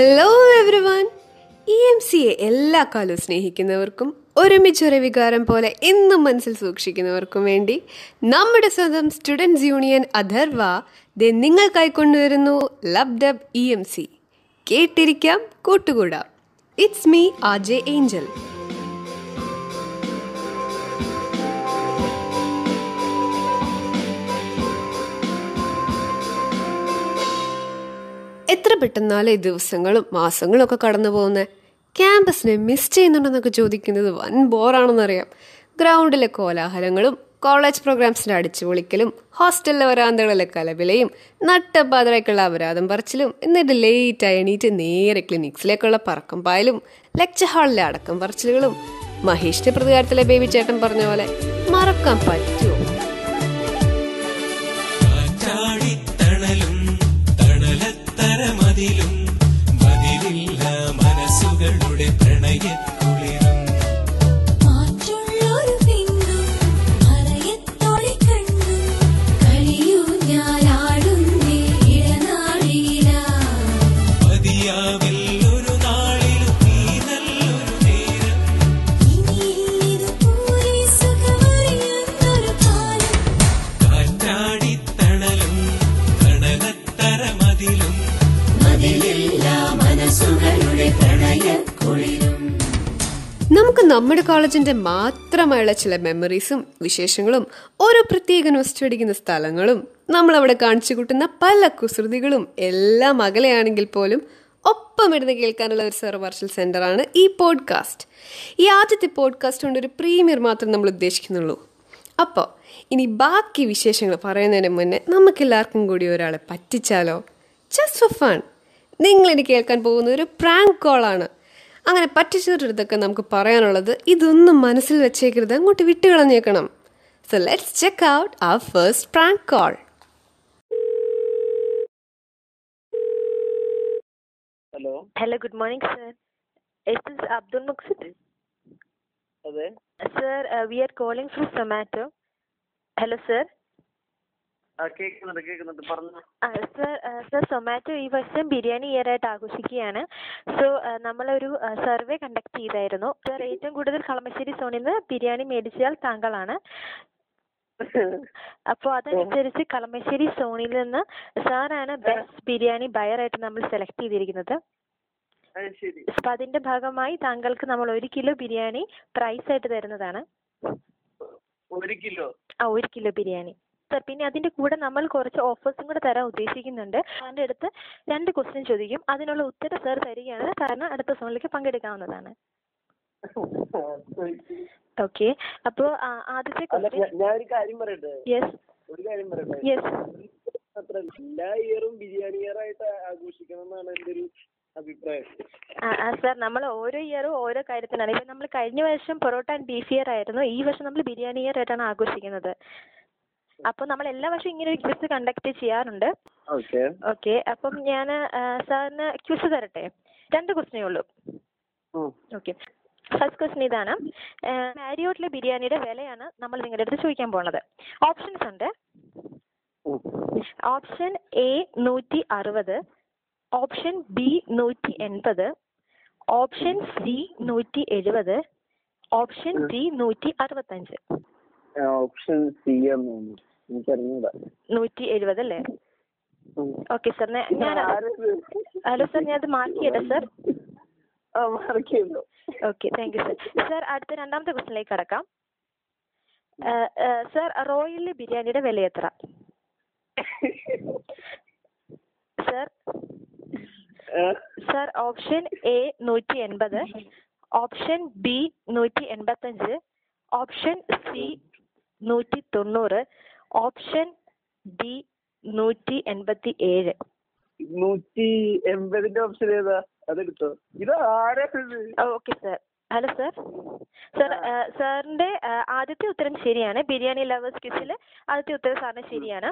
Hello everyone E M സിയെ എല്ലാ കാലവും സ്നേഹിക്കുന്നവർക്കും ഒരുമിച്ചൊരു വികാരം പോലെ എന്നും മനസ്സിൽ സൂക്ഷിക്കുന്നവർക്കും വേണ്ടി നമ്മുടെ സ്വന്തം സ്റ്റുഡൻസ് യൂണിയൻ അഥർവ ദേ നിങ്ങൾക്കായി കൊണ്ടുവരുന്നു lub dub E M C കേട്ടിരിക്കാം കൂട്ടുകൂടാം. It's me R J Angel എത്ര പെട്ടെന്നാലേ ദിവസങ്ങളും മാസങ്ങളും ഒക്കെ കടന്നു പോകുന്നത് ക്യാമ്പസിനെ മിസ് ചെയ്യുന്നുണ്ടെന്നൊക്കെ ചോദിക്കുന്നത് വൻ ബോറാണെന്നറിയാം. ഗ്രൗണ്ടിലെ കോലാഹലങ്ങളും കോളേജ് പ്രോഗ്രാംസിന്റെ അടിച്ചു പൊളിക്കലും ഹോസ്റ്റലിലെ വരാന്തകളിലെ കലവിലയും നട്ടപ്പാതിരക്കുള്ള അപരാധം പറച്ചിലും എന്നിട്ട് ലേറ്റ് ആയി എണീറ്റ് നേരെ ക്ലിനിക്സിലേക്കുള്ള പറക്കം പായലും ലെക്ചർ ഹാളിലെ അടക്കം പറച്ചിലുകളും. മഹേഷിന്റെ പ്രതികാരത്തിലെ ബേബി ചേട്ടൻ പറഞ്ഞ പോലെ മറക്കാൻ പറ്റുമോ തണലത്തരമതിലും മതിലില്ല മനസ്സുകളുടെ പ്രണയക്കുളിരും നമ്മുടെ കോളേജിന്റെ മാത്രമായുള്ള ചില മെമ്മറീസും വിശേഷങ്ങളും ഓരോ പ്രത്യേക നോസ്റ്റ് അടിക്കുന്ന സ്ഥലങ്ങളും നമ്മൾ അവിടെ കാണിച്ചു കൂട്ടുന്ന പല കുസൃതികളും എല്ലാം അകലെയാണെങ്കിൽ പോലും ഒപ്പം ഇരുന്ന് കേൾക്കാനുള്ള ഒരു സെർവർഷൽ സെന്റർ ആണ് ഈ പോഡ്കാസ്റ്റ് ഈ ആദ്യത്തെ പോഡ്കാസ്റ്റ് കൊണ്ട് ഒരു പ്രീമിയർ മാത്രം നമ്മൾ ഉദ്ദേശിക്കുന്നുള്ളൂ. അപ്പോൾ ഇനി ബാക്കി വിശേഷങ്ങൾ പറയുന്നതിന് മുന്നേ നമുക്കെല്ലാവർക്കും കൂടി ഒരാളെ പറ്റിച്ചാലോ? ജസ്റ്റ് ഫോർ ഫൺ ഇനി കേൾക്കാൻ പോകുന്ന ഒരു പ്രാങ്ക് കോളാണ് അങ്ങനെ പറ്റിച്ചവരടുത്തൊക്കെ നമുക്ക് പറയാനുള്ളത് ഇതൊന്നും മനസ്സിൽ വെച്ചേക്കരുത്. അങ്ങോട്ട് വിട്ടുകളഞ്ഞേക്കണം. സോ ലെറ്റ്സ് ചെക്ക് ഔട്ട് ആ first prank call hello hello good morning sir is Abdul Abdul Muqsid? അതെ. Sir we are calling from Zomato hello Hello, Zomato Uh, sir, uh, ഈ വർഷം ബിരിയാണി ഇയർ ആയിട്ട് ആഘോഷിക്കുകയാണ്. സോ നമ്മളൊരു സർവേ കണ്ടക്ട് ചെയ്തായിരുന്നു. Sir ഏറ്റവും കൂടുതൽ കളമശ്ശേരി സോണിൽ നിന്ന് ബിരിയാണി മേടിച്ചാൽ താങ്കളാണ്. അപ്പോൾ അതനുസരിച്ച് കളമശ്ശേരി സോണിൽ നിന്ന് സാറാണ് ബെസ്റ്റ് ബിരിയാണി ബയർ ആയിട്ട് നമ്മൾ സെലക്ട് ചെയ്തിരിക്കുന്നത്. അപ്പൊ അതിന്റെ ഭാഗമായി താങ്കൾക്ക് നമ്മൾ ഒരു കിലോ ബിരിയാണി പ്രൈസ് ആയിട്ട് തരുന്നതാണ്. ഒരു കിലോ? ആ ഒരു കിലോ ബിരിയാണി. സർ പിന്നെ അതിന്റെ കൂടെ നമ്മൾ കുറച്ച് ഓഫേഴ്സും കൂടെ തരാൻ ഉദ്ദേശിക്കുന്നുണ്ട്. സാറിന്റെ അടുത്ത് രണ്ട് ക്വസ്റ്റ്യൻ ചോദിക്കും. അതിനുള്ള ഉത്തരം സർ തരികയാണ്. സാറിന് അടുത്ത സോണിലേക്ക് പങ്കെടുക്കാവുന്നതാണ്. ഓക്കെ അപ്പോൾ ആദ്യത്തെ അല്ല ക്വസ്റ്റ്യൻ ഞാ- കാര്യം പറയട്ടെ? യെസ് ഒരു കാര്യം പറയട്ടെ? യെസ് അത്ര എല്ലാ ഇയറും ബിരിയാണി ഇയർ ആയിട്ട് ആഘോഷിക്കണം എന്നാണ് എന്റെ ഒരു അഭിപ്രായം. സാർ നമ്മൾ ഓരോ ഇയറും ഓരോ കാര്യത്തിനാണ്. ഇപ്പൊ നമ്മൾ കഴിഞ്ഞ വർഷം പൊറോട്ട ആൻഡ് ബീഫ് ഇയർ ആയിരുന്നു. ഈ വർഷം നമ്മൾ ബിരിയാണി ഇയർ ആയിട്ടാണ് ആഘോഷിക്കുന്നത്. അപ്പോൾ നമ്മൾ എല്ലാ വർഷവും ഇങ്ങനെ ഒരു ക്വിസ് കണ്ടക്ട് ചെയ്യാറുണ്ട്. ഓക്കെ ഓക്കെ അപ്പം ഞാൻ സാറിന് ക്വിസ് തരട്ടെ? രണ്ട് ക്വസ്റ്റിനേ ഉള്ളൂ. ഓക്കെ ഫസ്റ്റ് ക്വസ്റ്റ്യൻ ഇതാണ്. മാരിയോട്ടിലെ ബിരിയാണിയുടെ വിലയാണ് നമ്മൾ നിങ്ങളുടെ അടുത്ത് ചോദിക്കാൻ പോണത്. ഓപ്ഷൻസ് ഉണ്ട്. ഓപ്ഷൻ എ നൂറ്റി അറുപത് ഓപ്ഷൻ ബി നൂറ്റി എൺപത് ഓപ്ഷൻ സി നൂറ്റി എഴുപത് ഓപ്ഷൻ ഡി നൂറ്റി അറുപത്തഞ്ച്. ഓപ്ഷൻ സി ആണ് നൂറ്റി എഴുപത് അല്ലേ. ഓക്കെ സാർ ഞാൻ? ഹലോ സാർ ഞാൻ അത് മാർക്ക് ചെയ്യട്ടെ sir okay thank you sir. Sir അടുത്ത രണ്ടാമത്തെ ക്വസ്റ്റിനിലേക്ക് കടക്കാം. സാർ റോയൽ ബിരിയാണിയുടെ വില എത്ര? സാർ സാർ ഓപ്ഷൻ എ നൂറ്റി എൺപത് ഓപ്ഷൻ ബി നൂറ്റി എൺപത്തഞ്ച് ഓപ്ഷൻ സി നൂറ്റി തൊണ്ണൂറ് ഓപ്ഷൻ ബി നൂറ്റി എൺപത്തി ഏഴ്. നൂറ്റി എൺപതിന്റെ ഓപ്ഷൻ ഏതാ? അതെടുത്തോ. ഇത് ആരാ okay sir hello sir sir സാറിന്റെ ആദ്യത്തെ ഉത്തരം ശരിയാണ്. ബിരിയാണി ലവേഴ്സ് ക്വിസിൽ ആദ്യത്തെ ഉത്തരം സാറിന് ശരിയാണ്.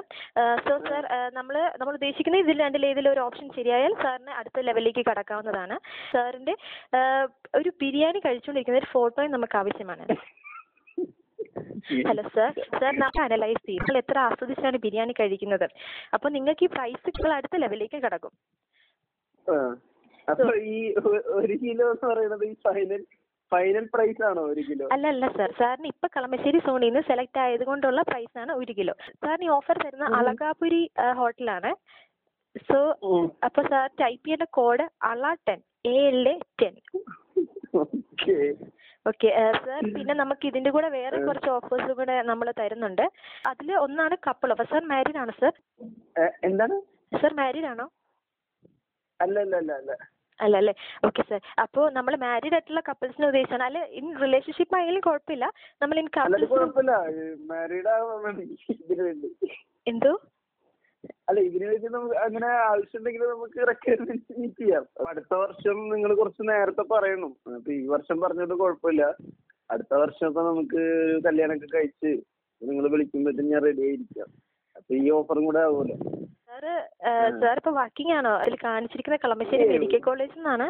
സോ സർ നമ്മൾ നമ്മൾ ഉദ്ദേശിക്കുന്ന ഇതിൽ രണ്ടിൽ ഏതെങ്കിലും ഒരു ഓപ്ഷൻ ശരിയായാൽ സാറിന് അടുത്ത ലെവലിലേക്ക് കടക്കാവുന്നതാണ്. സാറിന്റെ ഒരു ബിരിയാണി കഴിച്ചുകൊണ്ടിരിക്കുന്ന ഒരു ഫോട്ടോയും നമുക്ക് ആവശ്യമാണ്. ഹലോ സർ സർ നമുക്ക് അനലൈസ് ചെയ്യും നിങ്ങൾ എത്ര ആസ്വദിച്ചാണ് ബിരിയാണി കഴിക്കുന്നത്? അപ്പൊ നിങ്ങൾക്ക് ഈ പ്രൈസ് നിങ്ങൾ അടുത്ത ലെവലിലേക്ക് കടക്കും. ആ. അപ്പൊ ഈ ഒ- ഒരു കിലോ എന്ന് പറയുന്നത് ഈ ഫൈനൽ ഫൈനൽ പ്രൈസ് ആണോ ഒരു കിലോ അല്ല അല്ല സാർ സാറിന് ഇപ്പൊ കളമശ്ശേരി സോണിൽ നിന്ന് സെലക്ട് ആയത് കൊണ്ടുള്ള പ്രൈസ് ആണ് ഒരു കിലോ സാറിന് ഈ ഓഫർ തരുന്ന അളകാപുരി ഹോട്ടലാണ് സോ. അപ്പൊ സാർ ടൈപ്പ് ചെയ്യേണ്ട code അള ten A L A ten okay okay sir പിന്നെ നമുക്ക് ഇതിന്റെ കൂടെ വേറെ കുറച്ച് ഓഫേഴ്സ് കൂടെ നമ്മൾ തരുന്നുണ്ട്. അതിൽ ഒന്നാണ് കപ്പിൾ ഓഫർ സർ മാരീഡ് ആണോ സർ എന്താണ്? സർ മാരീഡ് ആണോ? അല്ല അല്ല അല്ല അല്ല അല്ല അല്ലേ ഓക്കെ സർ അപ്പോൾ നമ്മൾ മാരീഡ് ആയിട്ടുള്ള കപ്പിൾസിന് ഉദ്ദേശിച്ചാണ് അല്ല ഇൻ റിലേഷൻഷിപ്പ് ആയാലും കുഴപ്പമില്ല. നമ്മൾ ഇൻ കപ്പിൾസിന് കപ്പിൾസ് എന്തോ? അല്ല ഇതിനു വേണ്ടി നമുക്ക് അങ്ങനെ ആവശ്യമുണ്ടെങ്കിൽ നമുക്ക് റിക്വയർമെന്റ് മീറ്റ് ചെയ്യാം. അടുത്ത വർഷം നിങ്ങൾ കുറച്ച് നേരത്തെ പറയണം. അപ്പൊ ഈ വർഷം പറഞ്ഞത് കുഴപ്പമില്ല. അടുത്ത വർഷമൊക്കെ നമുക്ക് കല്യാണമൊക്കെ കഴിച്ച് നിങ്ങൾ വിളിക്കുമ്പോഴത്തേക്കും ഞാൻ റെഡി ആയിരിക്കാം. അപ്പൊ ഈ ഓഫറും കൂടെ ആവുമല്ലോ. സാറ് സാർ ഇപ്പൊ വർക്കിംഗ് ആണോ? അതിൽ കാണിച്ചിരിക്കുന്ന കളമശ്ശേരി മെഡിക്കൽ കോളേജിൽ നിന്നാണ്.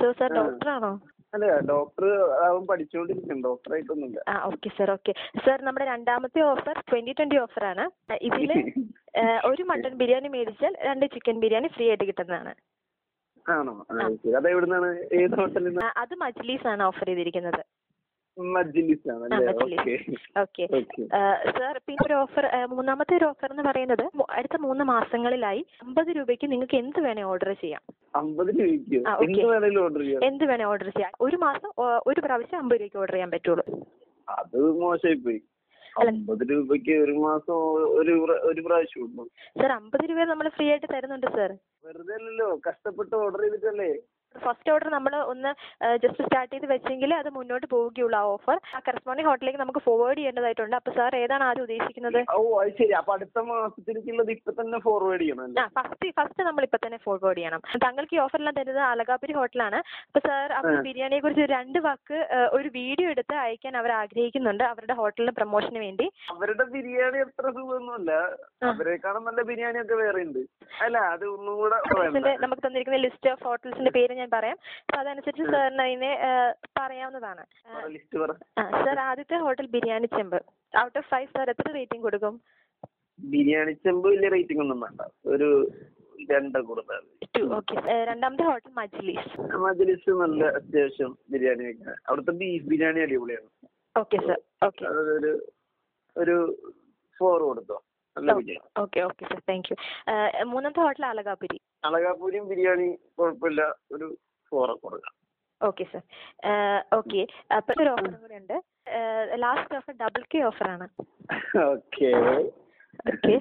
So sir. ഡോക്ടർ ആണോ? അല്ല ഡോക്ടർ അവൻ പഠിച്ചുകൊണ്ടിരിക്കണം ഡോക്ടറായിട്ടൊന്നുമില്ല ആ ഓക്കെ സാർ ഓക്കെ സാർ നമ്മുടെ രണ്ടാമത്തെ ഓഫർ ട്വന്റി ട്വന്റി ഓഫർ ആണ്. ഇതിൽ ഒരു മട്ടൺ ബിരിയാണി മേടിച്ചാൽ രണ്ട് ചിക്കൻ ബിരിയാണി ഫ്രീ ആയിട്ട് കിട്ടുന്നതാണ്. ആണോ. അത് എവിടുന്നാണ്? ഏത് ഹോട്ടലിൽ അത് മജ്ലീസ് ആണ് ഓഫർ ചെയ്തിരിക്കുന്നത്. ഓക്കെ. സാർ പിന്നെ ഒരു ഓഫർ മൂന്നാമത്തെ ഒരു ഓഫർ എന്ന് പറയുന്നത് അടുത്ത മൂന്ന് മാസങ്ങളിലായി അമ്പത് രൂപയ്ക്ക് നിങ്ങൾക്ക് എന്ത് വേണേ ഓർഡർ ചെയ്യാം. എന്ത് വേണേ ഓർഡർ ചെയ്യാം. ഒരു മാസം ഒരു പ്രാവശ്യം അമ്പത് രൂപയ്ക്ക് ഓർഡർ ചെയ്യാൻ പറ്റുള്ളൂ. അത് മോശമായി പോയി. അമ്പത് രൂപയ്ക്ക് ഒരു മാസം ഒരു ഒരു പ്രാവശ്യം ഉള്ളൂ സാർ അമ്പത് രൂപ നമ്മൾ ഫ്രീ ആയിട്ട് തരുന്നുണ്ട് സർ. വെറുതെ അല്ലല്ലോ കഷ്ടപ്പെട്ട് ഓർഡർ ചെയ്തിട്ടല്ലേ? ഫസ്റ്റ് ഓർഡർ നമ്മൾ ഒന്ന് ജസ്റ്റ് സ്റ്റാർട്ട് ചെയ്ത് വെച്ചെങ്കിൽ അത് മുന്നോട്ട് പോവുകയുള്ളൂ ആ ഓഫർ ആ കറസ്പോണ്ടിങ് ഹോട്ടലിലേക്ക് നമുക്ക് ഫോർവേഡ് ചെയ്യേണ്ടതായിട്ടുണ്ട്. അപ്പോൾ സാർ ഏതാണ് ആദ്യം ഉദ്ദേശിക്കുന്നത്? ഓ അത് ശരി. അപ്പൊ അടുത്ത മാസത്തിലേക്കുള്ളത് ഇപ്പൊ തന്നെ ഫോർവേഡ് ചെയ്യണം അല്ലേ ആ ഫസ്റ്റ് ഫസ്റ്റ് നമ്മൾ ഇപ്പൊ തന്നെ ഫോർവേഡ് ചെയ്യണം. താങ്കൾക്ക് ഈ ഓഫറെല്ലാം തരുന്നത് അലകാപുരി ഹോട്ടലാണ് അപ്പൊ സാർ അവർ. ബിരിയാണിയെ കുറിച്ച് രണ്ട് വാക്ക് ഒരു വീഡിയോ എടുത്ത് അയക്കാൻ അവർ ആഗ്രഹിക്കുന്നുണ്ട് അവരുടെ ഹോട്ടലിന്റെ പ്രൊമോഷന് വേണ്ടി. അവരുടെ ബിരിയാണി അത്ര സുഖമൊന്നുമല്ല. അവരെക്കാളും നല്ല ബിരിയാണി ഒക്കെ വേറെ ഉണ്ട് അല്ല അത് ഒന്നും കൂടെ നമുക്ക് തന്നിരിക്കുന്ന ലിസ്റ്റ് ഓഫ് ഹോട്ടൽസിന്റെ പേര് ഞാൻ പറയാം. അപ്പൊ അതനുസരിച്ച് സാറിന് അതിനെ പറയാവുന്നതാണ്. ആ സാർ ആദ്യത്തെ hotel Biryani Chembu. Out of five sir എത്ര റേറ്റിംഗ് കൊടുക്കും? ബിരിയാണി ചെമ്പ് വലിയ റേറ്റിംഗ് ഒന്നും വേണ്ട. ഒരു രണ്ട് കൊടുത്താൽ ടു ഓക്കെ. രണ്ടാമത്തെ ഹോട്ടൽ മജ്ലിസ്. മജ്ലിസ് നല്ല അത്യാവശ്യം ബിരിയാണി വെക്കാൻ അവിടുത്തെ ബീഫ് ബിരിയാണി അടിപൊളിയാണ്. Okay sir. ഓക്കെ. അതൊരു ഒരു ഫോർ കൊടുത്തോ? നല്ല biryani. Okay okay sir. Thank you. മൂന്നാമത്തെ ഹോട്ടൽ അലകാപുരി. അലകാപുരിയും ബിരിയാണി കുഴപ്പമില്ല. ഒരു ഫോർ കൊടുക്കാം. Okay sir. ഓക്കെ. അപ്പൊ ഒരു ഓഫർ കൂടെ ഉണ്ട്. Last offer double K offer ആണ് ഓക്കെ. ഓക്കെ.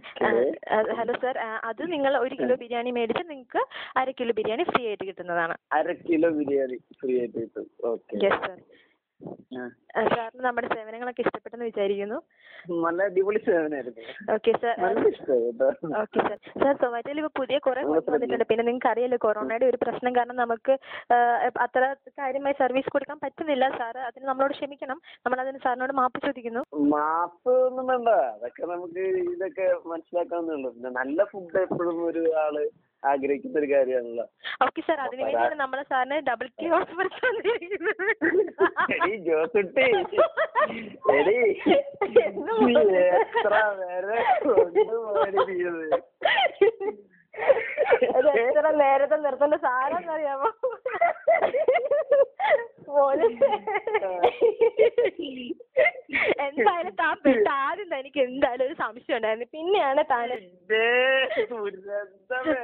Hello sir. അത് നിങ്ങൾ ഒരു കിലോ ബിരിയാണി മേടിച്ച് നിങ്ങൾക്ക് അര കിലോ ബിരിയാണി ഫ്രീ ആയിട്ട് കിട്ടുന്നതാണ്. അര കിലോ ബിരിയാണി ഫ്രീ ആയിട്ട് കിട്ടും. ഓക്കെ. Yes sir. സാറിന് നമ്മുടെ സേവനങ്ങളൊക്കെ ഇഷ്ടപ്പെട്ടെന്ന് വിചാരിക്കുന്നു. നല്ല അടിപൊളി സേവനായിരുന്നു. ഓക്കെ സാർ നല്ല ഇഷ്ടമായി ഓക്കെ സാർ. സാർ സൊമാറ്റോയിൽ ഇപ്പോൾ പുതിയ കുറെ കോഴ്സ് വന്നിട്ടുണ്ട്. പിന്നെ നിങ്ങൾക്ക് അറിയാലോ കൊറോണയുടെ ഒരു പ്രശ്നം കാരണം നമുക്ക് അത്ര കാര്യമായി സർവീസ് കൊടുക്കാൻ പറ്റുന്നില്ല. സാർ അതിന് നമ്മളോട് ക്ഷമിക്കണം. നമ്മൾ അതിന് സാറിനോട് മാപ്പ് ചോദിക്കുന്നു. മാപ്പ് ഒന്നും വേണ്ട. അതൊക്കെ നമുക്ക് ഇതൊക്കെ മനസ്സിലാക്കാവുന്നേ ഉള്ളൂ. നല്ല ഫുഡ് എപ്പോഴും ഒരു ആൾ ആഗ്രഹിക്കുന്ന ഒരു കാര്യമാണല്ലോ. ഓക്കെ സാർ അതിനു വേണ്ടിയാണ് നമ്മളെ സാറിന് ഡബിൾ കെ ഓഫർ എടീ ജോസുട്ടി. എടീ. എത്ര നേരെ? എത്ര നേരത്തെ നിർത്തേണ്ട? സാധനം അറിയാമോ എന്തായാലും താൻ പെട്ട ആദ്യം തനിക്ക് എന്തായാലും ഒരു സംശയം ഉണ്ടായിരുന്നു. പിന്നെയാണ് താൻ ഇതേ ദുരന്തമേ.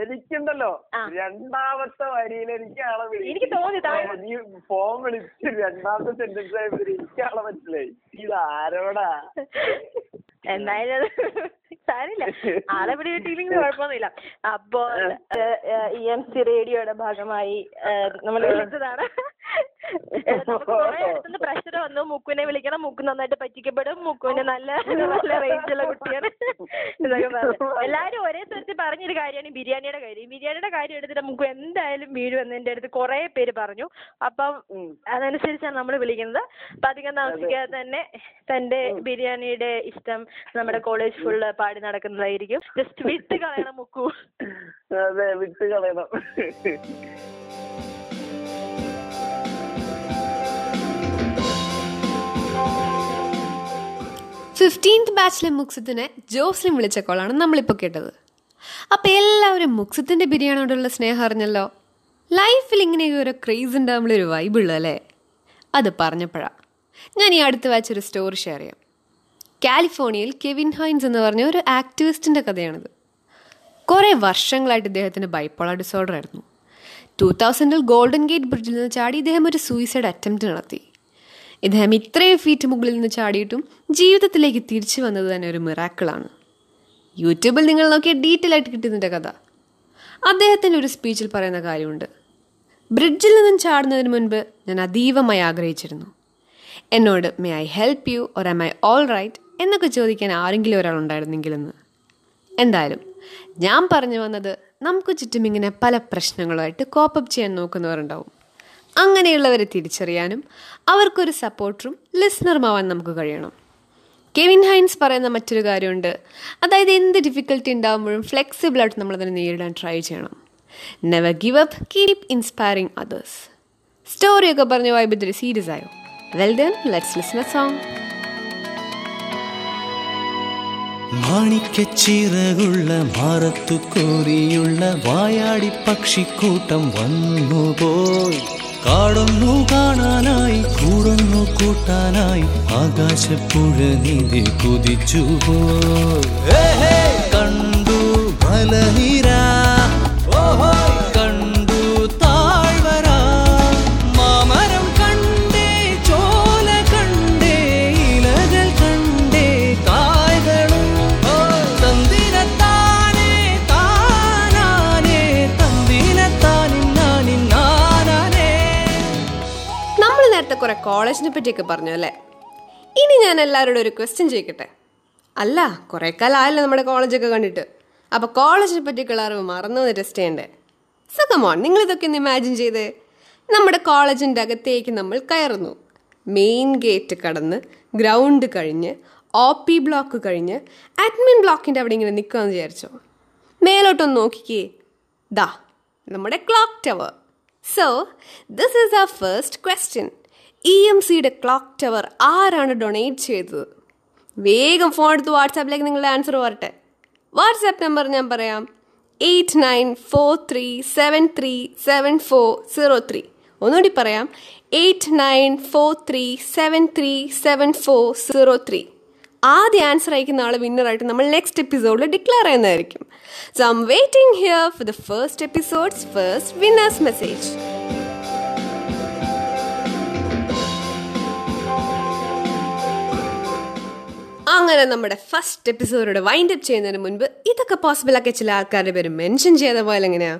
എനിക്കുണ്ടല്ലോ ആ. രണ്ടാമത്തെ വരിയിൽ എനിക്ക് ആളെ എനിക്ക് തോന്നി നീ ഫോൺ വിളിച്ച് രണ്ടാമത്തെ സെന്റൻസ് ആയപ്പോ എനിക്ക് ആളെ മനസ്സിലായി. ഇത് ആരോടാ? എന്തായാലും സാരില്ല ആളെ പിടി കിട്ടിയില്ലെങ്കിൽ കുഴപ്പമൊന്നുമില്ല. അപ്പോ ഇ എം സി റേഡിയോയുടെ ഭാഗമായി നമ്മൾ വിളിച്ചതാണ്. പ്രഷർ വന്നു. മുക്കുനെ വിളിക്കണം. മുക്ക് നന്നായിട്ട് പറ്റിക്കപ്പെടും. മുക്കുവിന് നല്ല നല്ല റേഞ്ചുള്ള കുട്ടിയാണ് എന്നൊക്കെ പറഞ്ഞു. എല്ലാരും ഒരേ സ്ഥലത്ത് പറഞ്ഞൊരു കാര്യമാണ് ബിരിയാണിയുടെ കാര്യം. ബിരിയാണിയുടെ കാര്യം എടുത്തിട്ട് മുക്കു എന്തായാലും വീഴുമെന്ന് എന്റെ അടുത്ത് കുറേ പേര് പറഞ്ഞു. അപ്പം അതനുസരിച്ചാണ് നമ്മൾ വിളിക്കുന്നത്. അപ്പൊ അധികം താമസിക്കാതെ തന്നെ തന്റെ ബിരിയാണിയുടെ ഇഷ്ടം നമ്മുടെ കോളേജ് ഫുള്ള് പാടി നടക്കുന്നതായിരിക്കും. ജസ്റ്റ് വിട്ട് കളയണം മുക്കു. അതെ വിട്ട് കളയണം. ഫിഫ്റ്റീൻത് ബാച്ചിലെ മുക്സത്തിനെ ജോസ്ലിൻ വിളിച്ച കോളാണ് നമ്മളിപ്പോൾ കേട്ടത്. അപ്പോൾ എല്ലാവരും മുക്സത്തിന്റെ ബിരിയാണിയോടുള്ള സ്നേഹം അറിഞ്ഞല്ലോ? ലൈഫിൽ ഇങ്ങനെയൊക്കെ ഒരു ക്രേസ് ഉണ്ടാകുമ്പോഴൊരു വൈബുള്ളൂ അല്ലേ അത് പറഞ്ഞപ്പോഴാണ് ഞാൻ ഈ അടുത്ത് വായിച്ചൊരു സ്റ്റോറി ഷെയർ ചെയ്യാം. കാലിഫോർണിയയിൽ കെവിൻ ഹൈൻസ് എന്ന് പറഞ്ഞ ഒരു ആക്ടിവിസ്റ്റിന്റെ കഥയാണിത്. കുറേ വർഷങ്ങളായിട്ട് ഇദ്ദേഹത്തിന് ബൈപ്പോളർ ഡിസോർഡർ ആയിരുന്നു. ടൂ തൗസൻഡിൽ ഗോൾഡൻ ഗേറ്റ് ബ്രിഡ്ജിൽ നിന്ന് ചാടി ഇദ്ദേഹം ഒരു സൂയിസൈഡ് അറ്റംപ്റ്റ് നടത്തി. ഇദ്ദേഹം ഇത്രയും ഫീറ്റ് മുകളിൽ നിന്ന് ചാടിയിട്ടും ജീവിതത്തിലേക്ക് തിരിച്ചു വന്നത് തന്നെ ഒരു മിറാക്കിളാണ് യൂട്യൂബിൽ നിങ്ങൾ നോക്കിയ ഡീറ്റെയിൽ ആയിട്ട് കിട്ടുന്നതിന്റെ കഥ. അദ്ദേഹത്തിന്റെ ഒരു സ്പീച്ചിൽ പറയുന്ന കാര്യമുണ്ട്. ബ്രിഡ്ജിൽ നിന്നും ചാടുന്നതിന് മുൻപ് ഞാൻ അതീവമായി ആഗ്രഹിച്ചിരുന്നു. എന്നോട് may I help you or am I all right എന്നൊക്കെ ചോദിക്കാൻ ആരെങ്കിലും ഒരാൾ ഉണ്ടായിരുന്നെങ്കിലെന്ന് എന്തായാലും ഞാൻ പറഞ്ഞു വന്നത് നമുക്ക് ചുറ്റും ഇങ്ങനെ പല പ്രശ്നങ്ങളുമായിട്ട് കോപ്പപ്പ് ചെയ്യാൻ നോക്കുന്നവരുണ്ടാവും. അങ്ങനെയുള്ളവരെ തിരിച്ചറിയാനും അവർക്കൊരു സപ്പോർട്ടറും ലിസ്ണറുമാവാൻ നമുക്ക് കഴിയണം. കെവിൻ ഹൈൻസ് പറയുന്ന മറ്റൊരു കാര്യമുണ്ട്. അതായത് എന്ത് ഡിഫിക്കൽട്ടി ഉണ്ടാകുമ്പോഴും ഫ്ലെക്സിബിളായിട്ട് നമ്മളതിനെ നേരിടാൻ ട്രൈ ചെയ്യണം. Never give up keep inspiring others സ്റ്റോറിയൊക്കെ പറഞ്ഞ വൈബ് ഇതൊരു സീരിയസ് ആയോ well done let's listen a song മാണിക്കച്ചിറകുള്ള മാറത്തു കോരിയുള്ള വായാടി പക്ഷിക്കൂട്ടം വന്നുപോയി. കാടൊന്നു കാണാനായി കൂടുന്നു കൂട്ടാനായി ആകാശപ്പുഴ നീതി കുതിച്ചു കണ്ടു മലനിര കോളേജിനെ പറ്റിയൊക്കെ പറഞ്ഞു അല്ലേ? ഇനി ഞാൻ എല്ലാവരോടും ഒരു ക്വസ്റ്റ്യൻ ചോദിക്കട്ടെ? അല്ല കുറേ കാലമായല്ലോ നമ്മുടെ കോളേജൊക്കെ കണ്ടിട്ട്. അപ്പോൾ കോളേജിനെ പറ്റിയൊക്കെയുള്ള അറിവ് മറന്നു ടെസ്റ്റ് ചെയ്യണ്ടേ? സുഖമോൺ നിങ്ങൾ ഇതൊക്കെ ഒന്ന് ഇമാജിൻ ചെയ്തേ. നമ്മുടെ കോളേജിന്റെ അകത്തേക്ക് നമ്മൾ കയറുന്നു. മെയിൻ ഗേറ്റ് കടന്ന് ഗ്രൗണ്ട് കഴിഞ്ഞ് ഒ പി ബ്ലോക്ക് കഴിഞ്ഞ് അഡ്മിൻ ബ്ലോക്കിന്റെ അവിടെ ഇങ്ങനെ നിൽക്കുകയെന്ന് വിചാരിച്ചോ? മേലോട്ടൊന്ന് നോക്കിക്കേ. ദാ നമ്മുടെ clock tower so this is a first question E M സിയുടെ ക്ലോക്ക് ടവർ ആരാണ് ഡൊണേറ്റ് ചെയ്തത്? വേഗം ഫോൺ എടുത്ത് വാട്സാപ്പിലേക്ക് നിങ്ങളുടെ ആൻസർ വരട്ടെ. വാട്സാപ്പ് നമ്പർ ഞാൻ പറയാം. Eight nine four three seven three seven four zero three ഒന്നുകൂടി പറയാം. Eight nine four three seven three seven four zero three ആദ്യ ആൻസർ അയക്കുന്ന ആൾ വിന്നറായിട്ട് നമ്മൾ നെക്സ്റ്റ് എപ്പിസോഡിൽ ഡിക്ലെയർ ചെയ്യുന്നതായിരിക്കും. So I'm waiting here for the first episodes first winners message അങ്ങനെ നമ്മുടെ ഫസ്റ്റ് എപ്പിസോഡോട് വൈൻഡ് അപ്പ് ചെയ്യുന്നതിന് മുൻപ് ഇതൊക്കെ പോസിബിൾ ആക്കിയ ചില ആൾക്കാരുടെ പേര് മെൻഷൻ ചെയ്ത പോലെ എങ്ങനെയാ?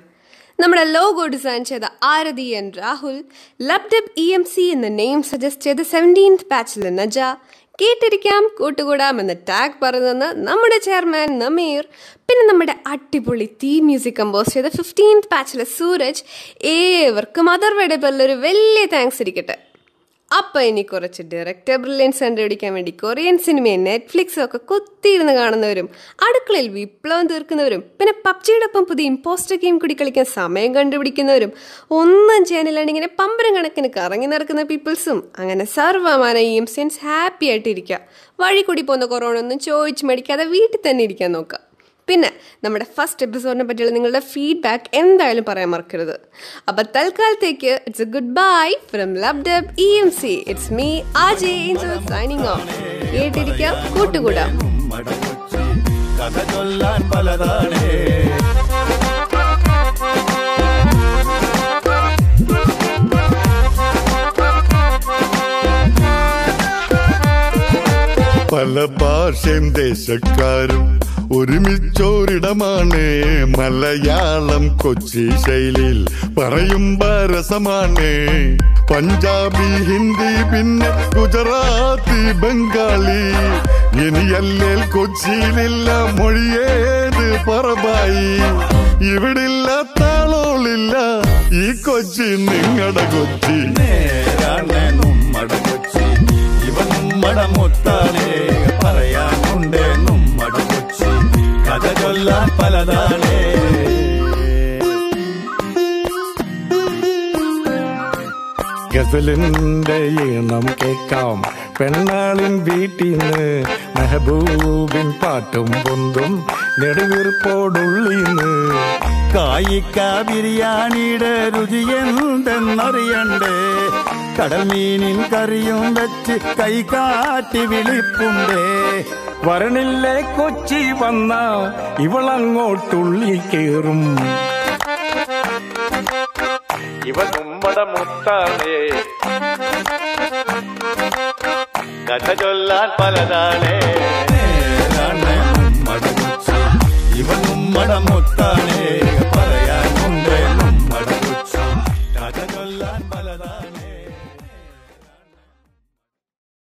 നമ്മുടെ ലോഗോ ഡിസൈൻ ചെയ്ത Arathi N Rahul lub dub E M C എന്ന നെയിം സജസ്റ്റ് ചെയ്ത സെവന്റീൻത് ബാച്ചിലെ നജ കേട്ടിരിക്കാം കൂട്ടുകൂടാം എന്ന ടാഗ് പറഞ്ഞെന്ന് നമ്മുടെ ചെയർമാൻ നമീർ പിന്നെ നമ്മുടെ അടിപൊളി തീ മ്യൂസിക് കമ്പോസ് ചെയ്ത ഫിഫ്റ്റീൻത് ബാച്ചിലെ സൂരജ് ഏവർക്കും അതർവേടെ പേരിലൊരു വലിയ താങ്ക്സ് ഇരിക്കട്ടെ. അപ്പൊ ഇനി കുറച്ച് ഡയറക്ടർ ബ്രില്യൻസ് കണ്ടുപിടിക്കാൻ വേണ്ടി കൊറിയൻ സിനിമയും നെറ്റ്ഫ്ലിക്സും ഒക്കെ കുത്തിയിരുന്ന് കാണുന്നവരും അടുക്കളയിൽ വിപ്ലവം തീർക്കുന്നവരും പിന്നെ പബ്ജിയുടെ ഒപ്പം പുതിയ ഇമ്പോസ്റ്റർ ഗെയിം കൂടി കളിക്കാൻ സമയം കണ്ടുപിടിക്കുന്നവരും ഒന്നും ചെയ്യാനില്ലാണ്ട് ഇങ്ങനെ പമ്പരം കണക്കിന് കറങ്ങി നടക്കുന്ന പീപ്പിൾസും അങ്ങനെ സർവമാന ഈ സെൻസ് ഹാപ്പി ആയിട്ടിരിക്കുക വഴി കൂടി പോകുന്ന കൊറോണ ഒന്നും ചോദിച്ച് മേടിക്കാതെ വീട്ടിൽ തന്നെ ഇരിക്കാൻ നോക്കുക പിന്നെ നമ്മുടെ ഫസ്റ്റ് എപ്പിസോഡിനെ പറ്റിയുള്ള നിങ്ങളുടെ ഫീഡ്ബാക്ക് എന്തായാലും പറയാൻ മറക്കരുത്. അപ്പൊ തൽക്കാലത്തേക്ക് it's a good bye from lub dub E M C it's me RJ signing off കേട്ടിരിക്കാം കൂട്ടുകൂടാം. പല ഭാഷയും ദേശക്കാരും ഒരുമിച്ചോരിടമാണ്. മലയാളം കൊച്ചി ശൈലിയിൽ പറയും രസമാണ് പഞ്ചാബി ഹിന്ദി പിന്നെ ഗുജറാത്തി ബംഗാളി. ഇനിയല്ലേ കൊച്ചിയിലില്ല മൊഴിയേത് പറവായി ഇവിടില്ല താളോളില്ല ഈ കൊച്ചി നിങ്ങളുടെ കൊച്ചി. കൊച്ചി. ഇവൻ നമ്മടെ മുത്താണേ പറയാനുണ്ട്. കഥ ചൊല്ലാൻ പലതാണേ. ഗസലിന്റെ ഈണം കേൾക്കാം. പെണ്ണാളിൻ വീട്ടിന്ന് മെഹബൂബിൻ പാട്ടും പൊന്തും നെടുവീർപ്പോടുള്ളിന്ന്. കായിക്ക ബിരിയാണിയുടെ രുചി എന്തെന്നറിയണ്ടേ? കടൽ മീനിൻ കറിയും വെച്ച് കൈകാട്ടി വിളിപ്പുണ്ടേ. വരണില്ലേ കൊച്ചി വന്ന ഇവളങ്ങോട്ടുള്ളി കേറും. ഇവ നമ്മുടെ മുത്താണേ. കഥ ചൊല്ലാൻ പലതാണേ. ഇവ നമ്മുടെ മുത്താണേ.